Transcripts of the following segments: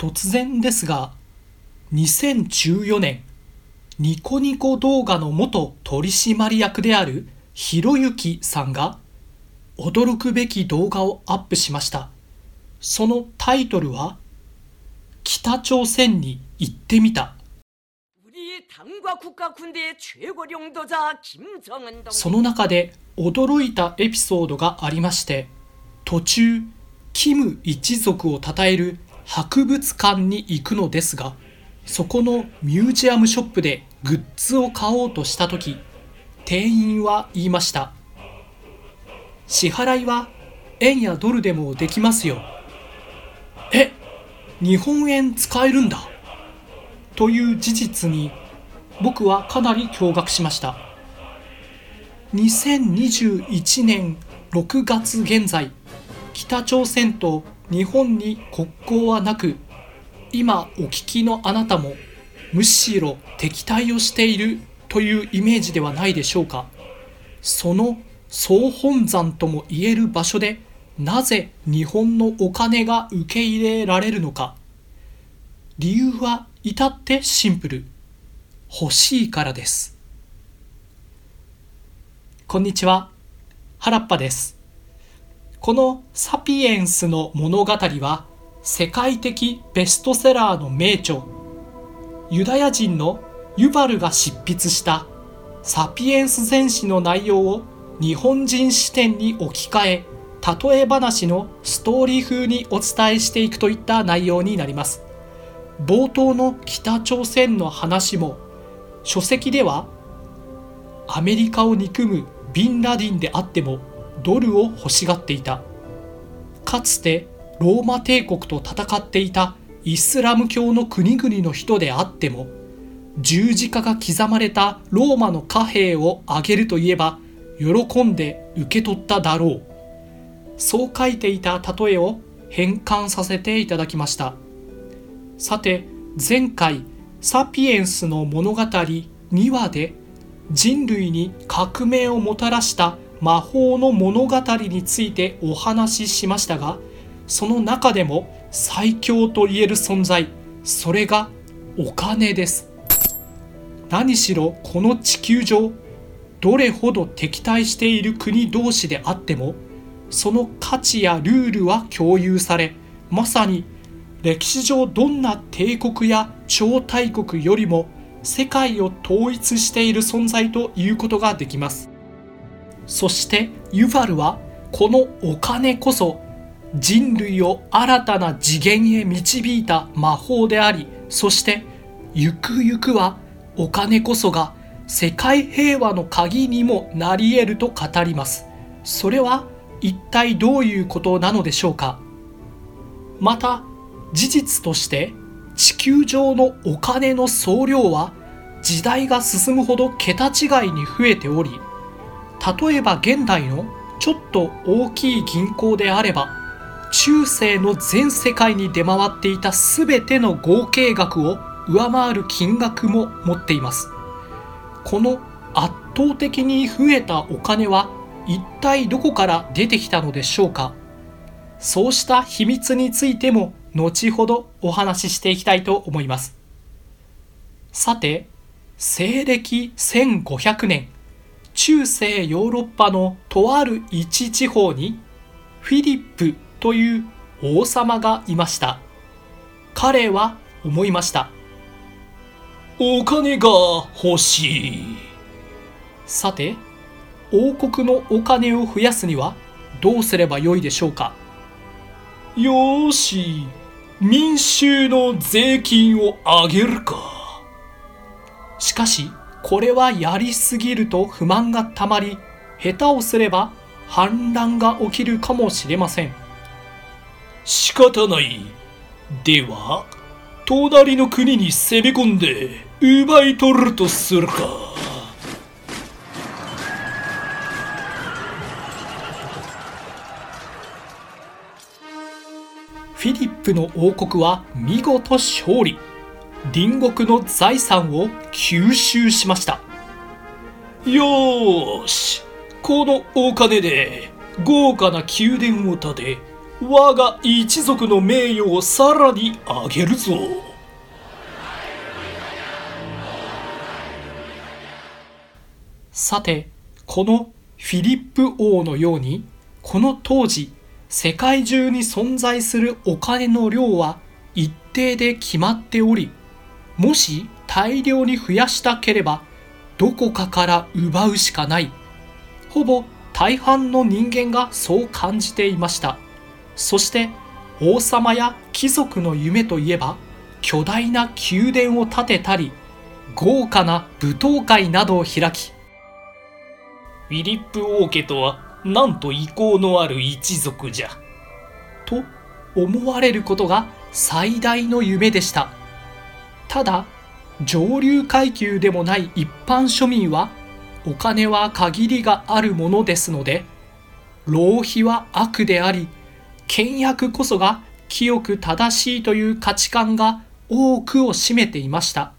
突然ですが、2014年、ニコニコ動画の元取締役であるひろゆきさんが驚くべき動画をアップしました。そのタイトルは、北朝鮮に行ってみた。その中で驚いたエピソードがありまして、途中、キム一族を称える博物館に行くのですが、そこのミュージアムショップでグッズを買おうとした時店員は言いました。支払いは円やドルでもできますよ。え日本円使えるんだ。という事実に僕はかなり驚愕しました。2021年6月現在北朝鮮と日本に国交はなく今お聞きのあなたもむしろ敵対をしているというイメージではないでしょうか。その総本山ともいえる場所でなぜ日本のお金が受け入れられるのか。理由は至ってシンプル。欲しいからです。こんにちは。原っぱです。このサピエンスの物語は世界的ベストセラーの名著。ユダヤ人のユバルが執筆したサピエンス全史の内容を日本人視点に置き換え例え話のストーリー風にお伝えしていくといった内容になります。冒頭の北朝鮮の話も書籍ではアメリカを憎むビンラディンであってもドルを欲しがっていた。かつてローマ帝国と戦っていたイスラム教の国々の人であっても十字架が刻まれたローマの貨幣をあげるといえば喜んで受け取っただろう。そう書いていた例えを変換させていただきました。さて前回サピエンスの物語2話で人類に革命をもたらした魔法の物語についてお話ししましたがその中でも最強と言える存在それがお金です。何しろこの地球上どれほど敵対している国同士であってもその価値やルールは共有されまさに歴史上どんな帝国や超大国よりも世界を統一している存在ということができます。そしてユファルはこのお金こそ人類を新たな次元へ導いた魔法でありそしてゆくゆくはお金こそが世界平和の鍵にもなり得ると語ります。それは一体どういうことなのでしょうか？また事実として地球上のお金の総量は時代が進むほど桁違いに増えており例えば現代のちょっと大きい銀行であれば中世の全世界に出回っていた全ての合計額を上回る金額も持っています。この圧倒的に増えたお金は一体どこから出てきたのでしょうか？そうした秘密についても後ほどお話ししていきたいと思います。さて西暦1500年。中世ヨーロッパのとある一地方にフィリップという王様がいました。彼は思いました。お金が欲しい。さて、王国のお金を増やすにはどうすればよいでしょうかよし、民衆の税金を上げるか。しかし、これはやりすぎると不満がたまり、下手をすれば反乱が起きるかもしれません。仕方ない。では、隣の国に攻め込んで奪い取るとするか。フィリップの王国は見事勝利。隣国の財産を吸収しました。よーし、このお金で豪華な宮殿を建て、我が一族の名誉をさらに上げるぞさてこのフィリップ王のようにこの当時世界中に存在するお金の量は一定で決まっておりもし大量に増やしたければどこかから奪うしかない。ほぼ大半の人間がそう感じていました。そして王様や貴族の夢といえば巨大な宮殿を建てたり豪華な舞踏会などを開きフィリップ王家とはなんと意向のある一族じゃ。と思われることが最大の夢でした。ただ上流階級でもない一般庶民はお金は限りがあるものですので浪費は悪であり倹約こそが清く正しいという価値観が多くを占めていました。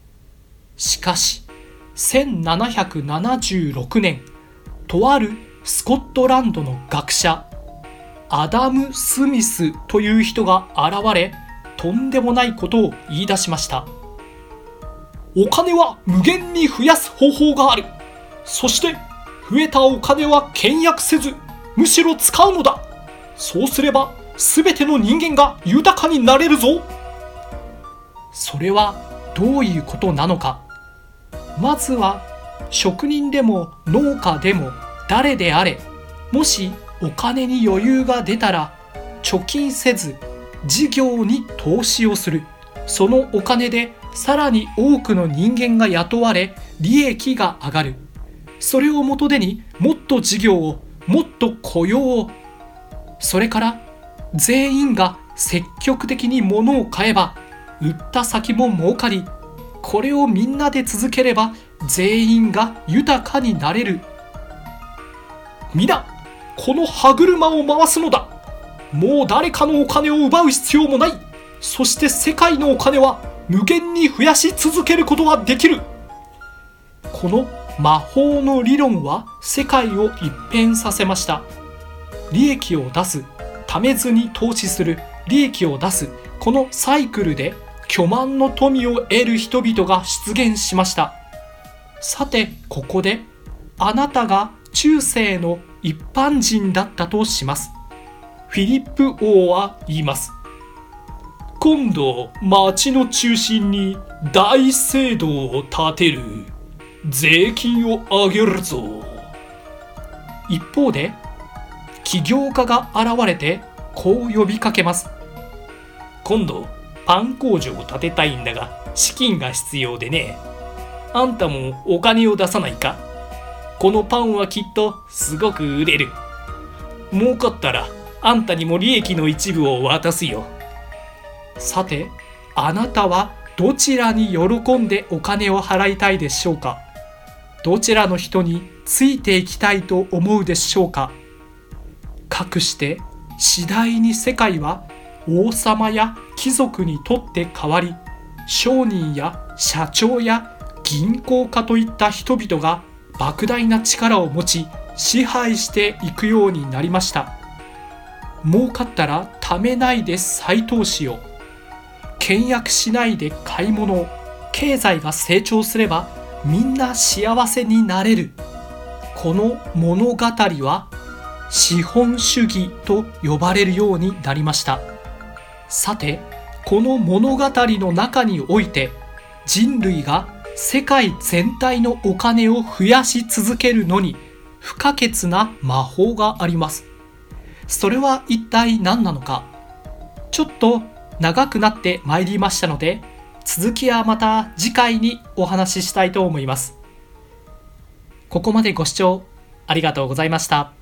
しかし1776年とあるスコットランドの学者アダム・スミスという人が現れとんでもないことを言い出しました。お金は無限に増やす方法がある。そして増えたお金は倹約せずむしろ使うのだ。そうすれば全ての人間が豊かになれるぞ。それはどういうことなのか。まずは職人でも農家でも誰であれもしお金に余裕が出たら貯金せず事業に投資をする。そのお金でさらに多くの人間が雇われ利益が上がる。それを元手にもっと事業をもっと雇用を。それから全員が積極的に物を買えば売った先も儲かりこれをみんなで続ければ全員が豊かになれる。皆この歯車を回すのだ。もう誰かのお金を奪う必要もない。そして世界のお金は無限に増やし続けることができる。この魔法の理論は世界を一変させました。利益を出す貯めずに投資する。利益を出すこのサイクルで巨万の富を得る人々が出現しました。さてここであなたが中世の一般人だったとします。フィリップ王は言います。今度町の中心に大聖堂を建てる。税金を上げるぞ。一方で起業家が現れてこう呼びかけます。今度パン工場を建てたいんだが資金が必要でね。あんたもお金を出さないか。このパンはきっとすごく売れる。儲かったらあんたにも利益の一部を渡すよ。さてあなたはどちらに喜んでお金を払いたいでしょうか？どちらの人についていきたいと思うでしょうか？かくして次第に世界は王様や貴族にとって変わり商人や社長や銀行家といった人々が莫大な力を持ち支配していくようになりました。儲かったら貯めないで再投資を。倹約しないで買い物。経済が成長すればみんな幸せになれる。この物語は資本主義と呼ばれるようになりました。さてこの物語の中において人類が世界全体のお金を増やし続けるのに不可欠な魔法があります。それは一体何なのか。ちょっと長くなってまいりましたので続きはまた次回にお話ししたいと思いますここまでご視聴ありがとうございました。